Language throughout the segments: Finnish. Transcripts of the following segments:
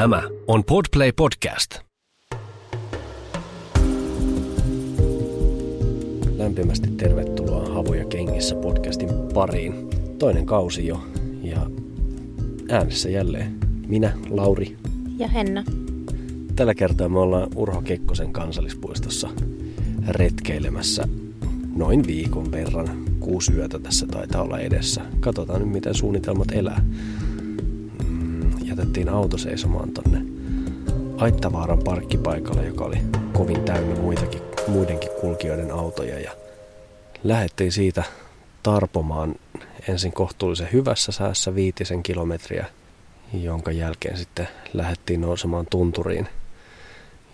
Tämä on Podplay Podcast. Lämpimästi tervetuloa Havuja kengissä podcastin pariin. Toinen kausi jo ja äänessä jälleen minä, Lauri. Ja Henna. Tällä kertaa me ollaan Urho Kekkosen kansallispuistossa retkeilemässä noin viikon verran. Kuusi yötä tässä taitaa olla edessä. Katsotaan nyt, miten suunnitelmat elää. Jätettiin auto seisomaan tonne Aittavaaran parkkipaikalle, joka oli kovin täynnä muitakin, muidenkin kulkijoiden autoja. Ja lähdettiin siitä tarpomaan ensin kohtuullisen hyvässä säässä viitisen kilometriä, jonka jälkeen sitten lähdettiin nousemaan tunturiin,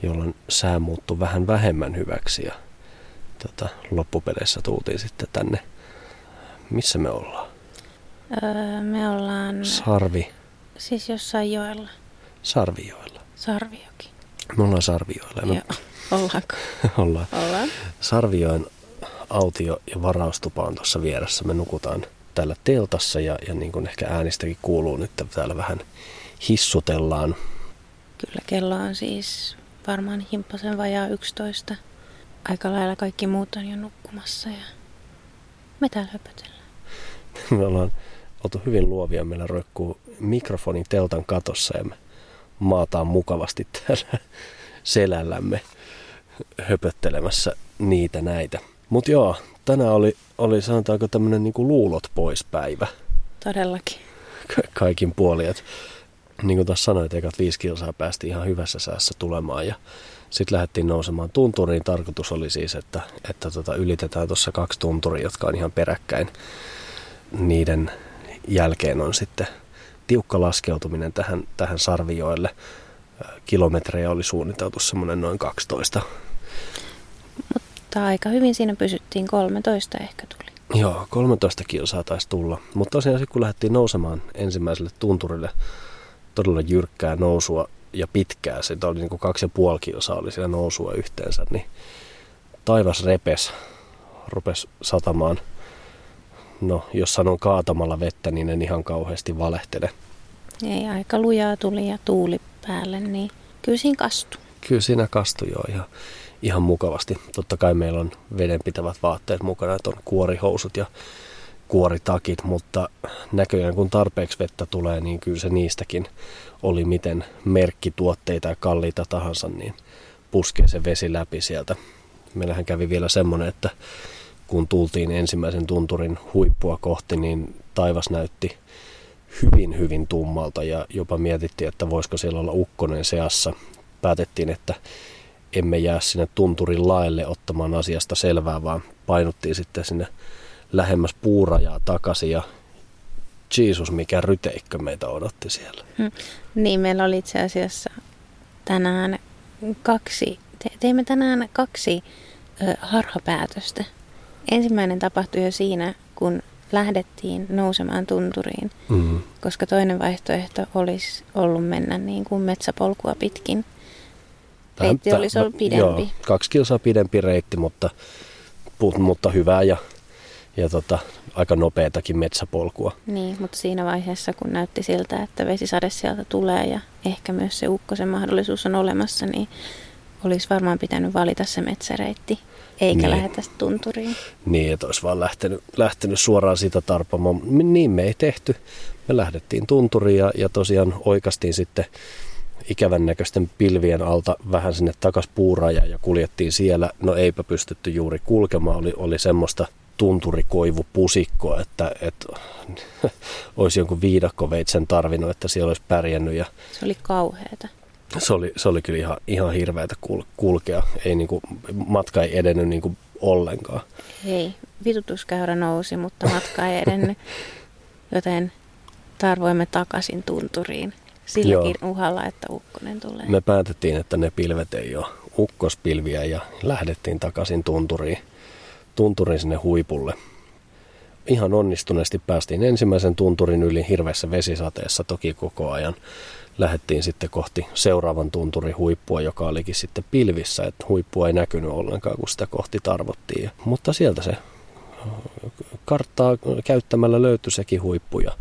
jolloin sää muuttui vähän vähemmän hyväksi ja tota, loppupeleissä tultiin sitten tänne. Missä me ollaan? Öö, me ollaan Sarvi, siis jossain joella. Sarvijoella. Sarviokin. Me ollaan Sarvijoella. Me Joo. Ollaanko? ollaan. Ollaan. Sarvijoen autio- ja varaustupa on tuossa vieressä. Me nukutaan täällä teltassa ja, ja niin kuin ehkä äänistäkin kuuluu nyt täällä vähän hissutellaan. Kyllä kello on siis varmaan himppasen vajaa 11. Aika lailla kaikki muut on jo nukkumassa ja me täällä höpötellään. Me ollaan oltu hyvin luovia. Meillä roikkuu mikrofoni teltan katossa ja me maataan mukavasti täällä selällämme höpöttelemässä niitä näitä. Mutta joo, tänään oli, oli sanotaanko tämmöinen niinku luulot pois päivä Todellakin. ka- kaikin puolin. Et, niin kuin tuossa sanoit, ekat viisi kilsaa päästiin ihan hyvässä säässä tulemaan ja sitten lähdettiin nousemaan tunturiin. Tarkoitus oli siis, että, että tota, ylitetään tuossa kaksi tunturia, jotka on ihan peräkkäin. Niiden jälkeen on sitten tiukka laskeutuminen tähän, tähän Sarvijoelle. Kilometrejä oli suunniteltu semmoinen noin 12. Mutta aika hyvin siinä pysyttiin. 13 ehkä tuli. Joo, 13 kilsaa taisi tulla. Mutta tosiaan sitten kun lähdettiin nousemaan ensimmäiselle tunturille, todella jyrkkää nousua ja pitkää, se oli niin kuin kaksi ja puoli kilsaa oli siellä nousua yhteensä, niin taivas repes, rupes satamaan. No, jos sanon kaatamalla vettä, niin en ihan kauheasti valehtele. Ei aika lujaa tuli ja tuuli päälle, niin kyllä siinä kastui. Kyllä siinä kastui jo ihan, ihan mukavasti. Totta kai meillä on vedenpitävät vaatteet mukana, että on kuorihousut ja kuoritakit, mutta näköjään kun tarpeeksi vettä tulee, niin kyllä se niistäkin oli miten merkkituotteita ja kalliita tahansa, niin puskee se vesi läpi sieltä. Meillähän kävi vielä semmoinen, että kun tultiin ensimmäisen tunturin huippua kohti, niin taivas näytti hyvin, hyvin tummalta ja jopa mietittiin, että voisiko siellä olla ukkonen seassa. Päätettiin, että emme jää sinne tunturin laelle ottamaan asiasta selvää, vaan painuttiin sitten sinne lähemmäs puurajaa takaisin ja Jeesus, mikä ryteikkö meitä odotti siellä. Niin, meillä oli itse asiassa tänään kaksi, te, teimme tänään kaksi ö, harhapäätöstä. Ensimmäinen tapahtui jo siinä, kun lähdettiin nousemaan tunturiin, Mm. koska toinen vaihtoehto olisi ollut mennä niin kuin metsäpolkua pitkin. Reitti Tähän- olisi ollut no, pidempi. Joo, kaksi kilsaa pidempi reitti, mutta, mutta hyvää ja, ja tota, aika nopeatakin metsäpolkua. Niin, mutta siinä vaiheessa, kun näytti siltä, että vesisade sieltä tulee ja ehkä myös se ukkosen mahdollisuus on olemassa, niin olisi varmaan pitänyt valita se metsäreitti, eikä Niin. lähetä tunturiin. Niin, että olisi vaan lähtenyt, lähtenyt suoraan sitä tarpamaan. M- Niin me ei tehty. Me lähdettiin tunturiin ja, ja tosiaan oikastiin sitten ikävän näköisten pilvien alta vähän sinne takas puurajaan ja kuljettiin siellä. No eipä pystytty juuri kulkemaan, oli, oli semmoista tunturikoivupusikkoa, että, että olisi jonkun viidakkoveitsen tarvinnut, että siellä olisi pärjännyt ja Se oli kauheata. Se oli, se oli kyllä ihan, ihan hirveätä kul, kulkea. Ei niinku, matka ei edennyt niinku ollenkaan. Ei, vitutuskäyrä nousi, mutta matka ei edennyt, joten tarvoimme takaisin tunturiin. Silläkin Joo. uhalla, että ukkonen tulee. Me päätettiin, että ne pilvet ei ole ukkospilviä ja lähdettiin takaisin tunturiin, tunturiin sinne huipulle. Ihan onnistuneesti päästiin ensimmäisen tunturin yli hirveässä vesisateessa toki koko ajan. Lähdettiin sitten kohti seuraavan tunturin huippua, joka olikin sitten pilvissä, että huippua ei näkynyt ollenkaan, kun sitä kohti tarvottiin. Mutta sieltä se karttaa käyttämällä löytyi sekin huippu ja,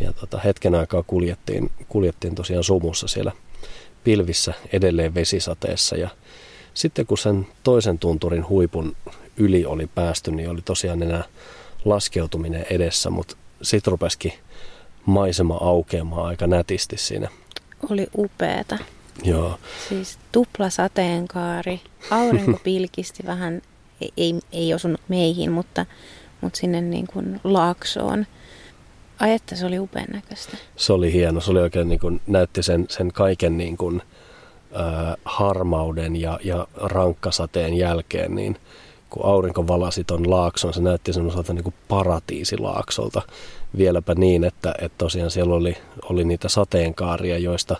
ja tota, hetken aikaa kuljettiin, kuljettiin tosiaan sumussa siellä pilvissä edelleen vesisateessa ja sitten kun sen toisen tunturin huipun yli oli päästy, niin oli tosiaan enää laskeutuminen edessä, mutta sitten rupesikin maisema aukeamaan aika nätisti siinä. Oli upeeta. Joo. Siis tupla sateenkaari, aurinko pilkisti vähän, ei, ei, ei osunut meihin, mutta, mutta sinne niin kuin laaksoon. Ai että se oli upean näköistä. Se oli hieno, se oli oikein niin kuin, näytti sen, sen kaiken niin kuin, äh, harmauden ja, ja rankkasateen jälkeen, niin kun aurinko valasi ton laakson, se näytti semmoiselta niin kuin paratiisilaaksolta. Vieläpä niin, että, että tosiaan siellä oli, oli niitä sateenkaaria, joista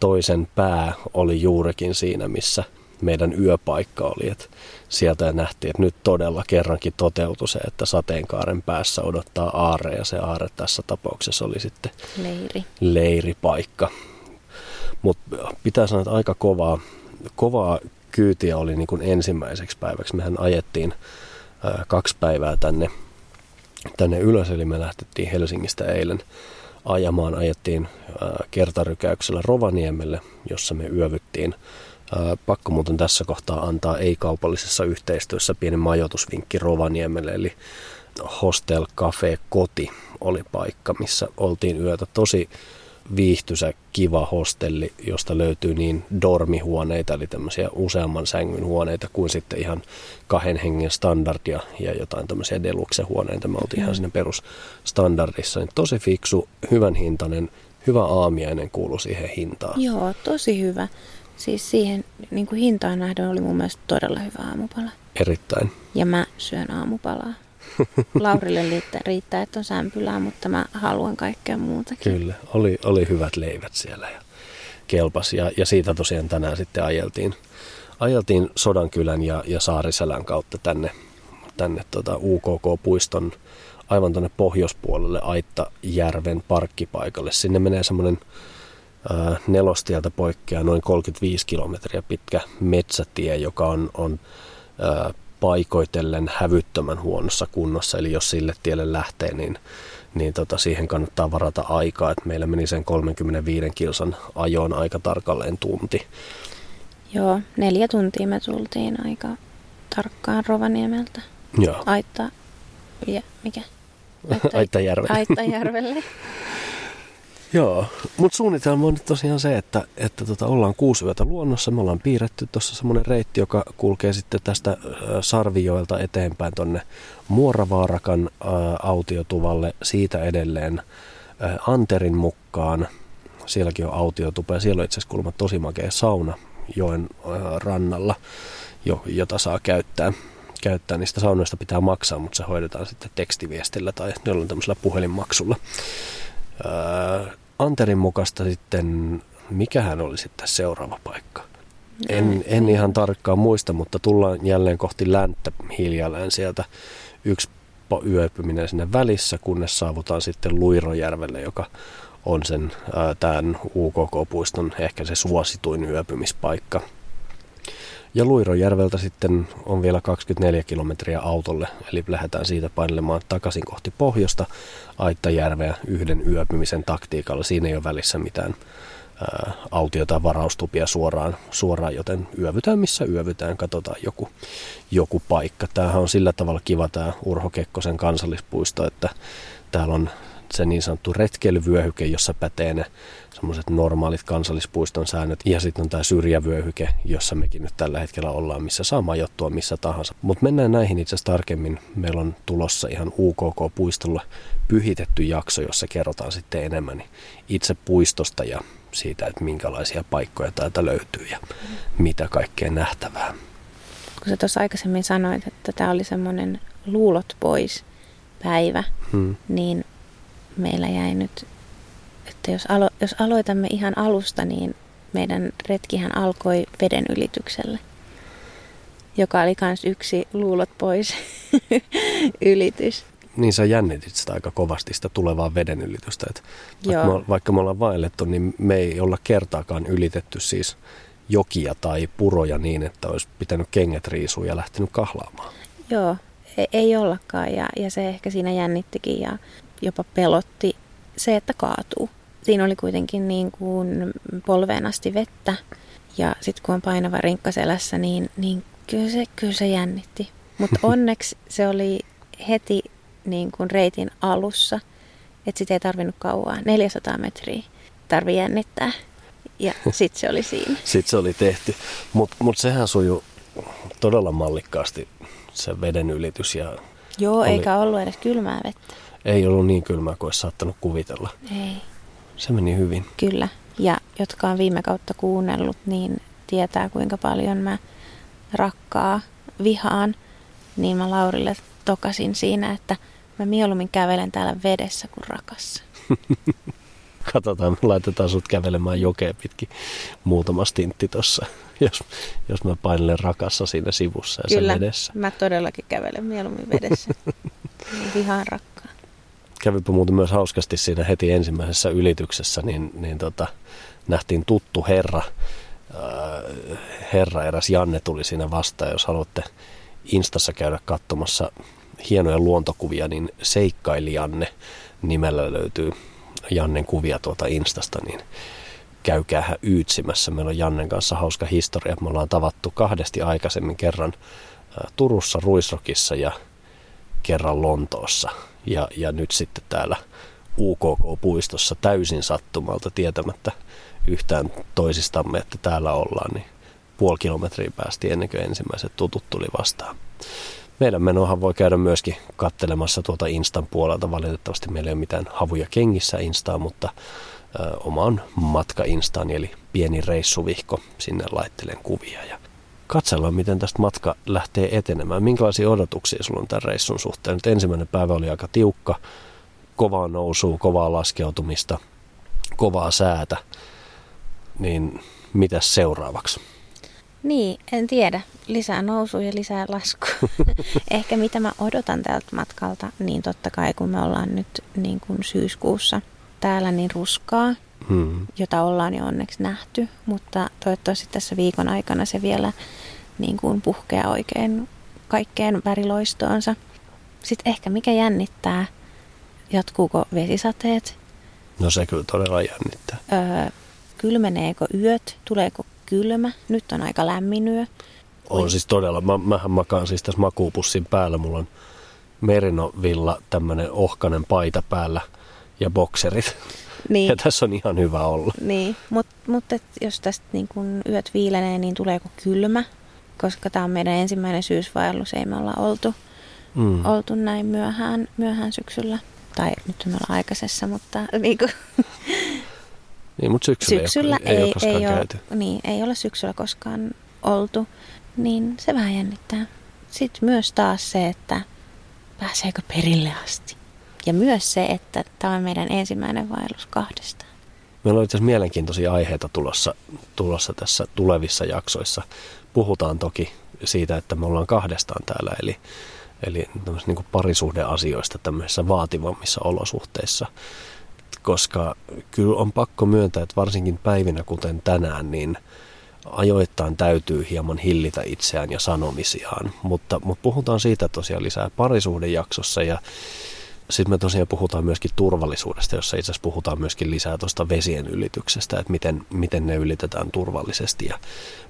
toisen pää oli juurikin siinä, missä meidän yöpaikka oli. Et sieltä nähtiin, että nyt todella kerrankin toteutui se, että sateenkaaren päässä odottaa aare ja se aare tässä tapauksessa oli sitten Leiri. leiripaikka. Mutta pitää sanoa, että aika kovaa, kovaa kyytiä oli niin kuin ensimmäiseksi päiväksi. Mehän ajettiin ää, kaksi päivää tänne, tänne ylös, eli me lähtettiin Helsingistä eilen ajamaan. Ajettiin ää, kertarykäyksellä Rovaniemelle, jossa me yövyttiin. Ää, pakko muuten tässä kohtaa antaa ei-kaupallisessa yhteistyössä pieni majoitusvinkki Rovaniemelle, eli Hostel Cafe Koti oli paikka, missä oltiin yötä. Tosi viihtysä, kiva hostelli, josta löytyy niin dormihuoneita, eli tämmöisiä useamman sängyn huoneita, kuin sitten ihan kahden hengen standardia ja jotain tämmöisiä deluxe-huoneita. Me oltiin ihan siinä perusstandardissa. Niin tosi fiksu, hyvän hintainen, hyvä aamiainen kuulu siihen hintaan. Joo, tosi hyvä. Siis siihen niin kuin hintaan nähden oli mun mielestä todella hyvä aamupala. Erittäin. Ja mä syön aamupalaa. Laurille riittää, riittää, että on sämpylää, mutta mä haluan kaikkea muutakin. Kyllä, oli, oli hyvät leivät siellä ja kelpas. Ja, ja siitä tosiaan tänään sitten ajeltiin, ajeltiin Sodankylän ja, ja Saariselän kautta tänne, tänne tota UKK-puiston aivan tuonne pohjoispuolelle Aittajärven parkkipaikalle. Sinne menee semmoinen nelostieltä poikkeaa noin 35 kilometriä pitkä metsätie, joka on, on ää, paikoitellen hävyttömän huonossa kunnossa. Eli jos sille tielle lähtee, niin, niin tota, siihen kannattaa varata aikaa. Et meillä meni sen 35 kilsan ajoon aika tarkalleen tunti. Joo, neljä tuntia me tultiin aika tarkkaan Rovaniemeltä. Joo. Aitta, ja mikä? Aittajärvelle. Aittajärvelle. Joo, mutta suunnitelma on nyt tosiaan se, että, että tota, ollaan kuusi yötä luonnossa. Me ollaan piirretty tuossa semmoinen reitti, joka kulkee sitten tästä Sarvijoelta eteenpäin tonne Muoravaarakan äh, autiotuvalle, siitä edelleen äh, Anterin mukaan. Sielläkin on autiotupa ja siellä on itse asiassa tosi makea sauna joen äh, rannalla, jo, jota saa käyttää. käyttää. Niistä saunoista pitää maksaa, mutta se hoidetaan sitten tekstiviestillä tai jollain tämmöisellä puhelinmaksulla. Ää, Anterin mukaista sitten, mikähän oli sitten seuraava paikka? En, en ihan tarkkaan muista, mutta tullaan jälleen kohti länttä hiljalleen sieltä yksi yöpyminen sinne välissä, kunnes saavutaan sitten Luirojärvelle, joka on sen ää, tämän UKK-puiston ehkä se suosituin yöpymispaikka. Ja Luirojärveltä sitten on vielä 24 kilometriä autolle, eli lähdetään siitä painelemaan takaisin kohti pohjoista Aittajärveä yhden yöpymisen taktiikalla. Siinä ei ole välissä mitään ää, autio- tai varaustupia suoraan, suoraan, joten yövytään missä yövytään, katsotaan joku, joku paikka. Tämähän on sillä tavalla kiva tämä Urho Kekkosen kansallispuisto, että täällä on se niin sanottu retkeilyvyöhyke, jossa pätee ne semmoiset normaalit kansallispuiston säännöt. Ja sitten on tämä syrjävyöhyke, jossa mekin nyt tällä hetkellä ollaan, missä saa majoittua missä tahansa. Mutta mennään näihin itse asiassa tarkemmin. Meillä on tulossa ihan UKK-puistolla pyhitetty jakso, jossa kerrotaan sitten enemmän itse puistosta ja siitä, että minkälaisia paikkoja täältä löytyy ja mitä kaikkea nähtävää. Kun sä tuossa aikaisemmin sanoit, että tämä oli semmoinen luulot pois päivä, Hmm. niin meillä jäi nyt, että jos, alo, jos aloitamme ihan alusta, niin meidän retkihän alkoi veden ylitykselle, joka oli myös yksi luulot pois ylitys. Niin sä jännitit sitä aika kovasti sitä tulevaa veden ylitystä. Että vaikka, me, vaikka me ollaan vaellettu, niin me ei olla kertaakaan ylitetty siis jokia tai puroja niin, että olisi pitänyt kengät riisua ja lähtenyt kahlaamaan. Joo, ei, ei ollakaan ja, ja se ehkä siinä jännittikin ja jopa pelotti se, että kaatuu. Siinä oli kuitenkin niin kuin polveen asti vettä ja sitten kun on painava rinkka selässä, niin, niin kyllä, se, kyllä se jännitti. Mutta onneksi se oli heti niin kuin reitin alussa, että sitä ei tarvinnut kauaa, 400 metriä tarvi jännittää. Ja sitten se oli siinä. sitten se oli tehty. Mutta mut sehän sujuu todella mallikkaasti se veden ylitys. Ja Joo, oli... eikä ollut edes kylmää vettä. Ei ollut niin kylmää kuin olisi saattanut kuvitella. Ei. Se meni hyvin. Kyllä. Ja jotka on viime kautta kuunnellut, niin tietää kuinka paljon mä rakkaa vihaan. Niin mä Laurille tokasin siinä, että mä mieluummin kävelen täällä vedessä kuin rakassa. Katsotaan, me laitetaan sut kävelemään jokea pitkin muutama stintti tossa, jos, jos mä painelen rakassa siinä sivussa ja Kyllä, sen vedessä. mä todellakin kävelen mieluummin vedessä. Vihaan rakkaan. Kävipä muuten myös hauskasti siinä heti ensimmäisessä ylityksessä, niin, niin tota, nähtiin tuttu herra. Äh, herra eräs Janne tuli siinä vastaan, jos haluatte Instassa käydä katsomassa hienoja luontokuvia, niin Seikkailijanne nimellä löytyy Jannen kuvia tuolta Instasta, niin käykää yytsimässä. Meillä on Jannen kanssa hauska historia. Me ollaan tavattu kahdesti aikaisemmin kerran Turussa, Ruisrokissa ja kerran Lontoossa. Ja, ja nyt sitten täällä UKK-puistossa täysin sattumalta tietämättä yhtään toisistamme, että täällä ollaan, niin puoli kilometriä päästi ennen kuin ensimmäiset tutut tuli vastaan. Meidän menohan voi käydä myöskin kattelemassa tuota Instan puolelta. Valitettavasti meillä ei ole mitään havuja kengissä Instaa, mutta ö, oma on matka Instaan, eli pieni reissuvihko. Sinne laittelen kuvia ja katsellaan, miten tästä matka lähtee etenemään. Minkälaisia odotuksia sulla on tämän reissun suhteen? Nyt ensimmäinen päivä oli aika tiukka, kovaa nousua, kovaa laskeutumista, kovaa säätä. Niin mitä seuraavaksi? Niin, en tiedä. Lisää nousua ja lisää laskua. Ehkä mitä mä odotan tältä matkalta, niin totta kai kun me ollaan nyt niin kuin syyskuussa täällä niin ruskaa, hmm. jota ollaan jo onneksi nähty, mutta toivottavasti tässä viikon aikana se vielä niin kuin puhkeaa oikein kaikkeen väriloistoonsa. Sitten ehkä mikä jännittää, jatkuuko vesisateet? No se kyllä todella jännittää. Öö, kylmeneekö yöt, tuleeko kylmä. Nyt on aika lämmin yö. On siis todella. Mä, mähän makaan siis tässä makuupussin päällä. Mulla on Merinovilla tämmönen ohkanen paita päällä ja bokserit. Niin. Ja tässä on ihan hyvä olla. Niin, mutta mut jos tästä niin kun yöt viilenee, niin tuleeko kylmä? Koska tämä on meidän ensimmäinen syysvaellus, ei me olla oltu, mm. oltu näin myöhään, myöhään syksyllä. Tai nyt me ollaan aikaisessa, mutta niin kuin, niin, mutta syksyllä, syksyllä ei, ei, ei, ole ei, ole, käyty. Niin, ei ole syksyllä koskaan oltu, niin se vähän jännittää. Sitten myös taas se, että pääseekö perille asti. Ja myös se, että tämä on meidän ensimmäinen vaellus kahdestaan. Meillä on itse asiassa mielenkiintoisia aiheita tulossa, tulossa tässä tulevissa jaksoissa. Puhutaan toki siitä, että me ollaan kahdestaan täällä, eli, eli niin parisuhdeasioista tämmöisissä vaativammissa olosuhteissa koska kyllä on pakko myöntää, että varsinkin päivinä kuten tänään, niin ajoittain täytyy hieman hillitä itseään ja sanomisiaan. Mutta, mutta puhutaan siitä tosiaan lisää parisuhdejaksossa ja sitten me tosiaan puhutaan myöskin turvallisuudesta, jossa itse asiassa puhutaan myöskin lisää tuosta vesien ylityksestä, että miten, miten ne ylitetään turvallisesti ja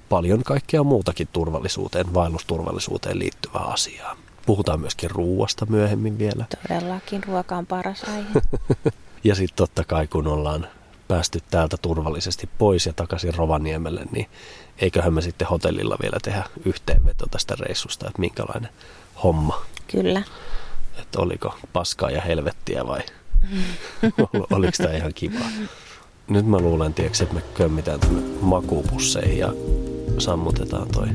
paljon kaikkea muutakin turvallisuuteen, vaellusturvallisuuteen liittyvää asiaa. Puhutaan myöskin ruuasta myöhemmin vielä. Todellakin, ruoka on paras aihe. Ja sitten totta kai kun ollaan päästy täältä turvallisesti pois ja takaisin Rovaniemelle, niin eiköhän me sitten hotellilla vielä tehdä yhteenveto tästä reissusta, että minkälainen homma. Kyllä. Että oliko paskaa ja helvettiä vai oliko tämä ihan kiva. Nyt mä luulen, tiiäks, että me kömmitään tänne makuupusseihin ja sammutetaan toi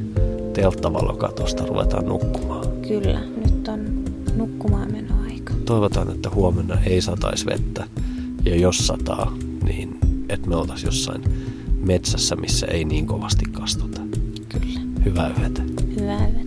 telttavalo katosta, ruvetaan nukkumaan. Kyllä, nyt on nukkumaan menoa toivotaan, että huomenna ei sataisi vettä. Ja jos sataa, niin että me oltaisiin jossain metsässä, missä ei niin kovasti kastuta. Kyllä. Hyvää yötä. Hyvää yötä.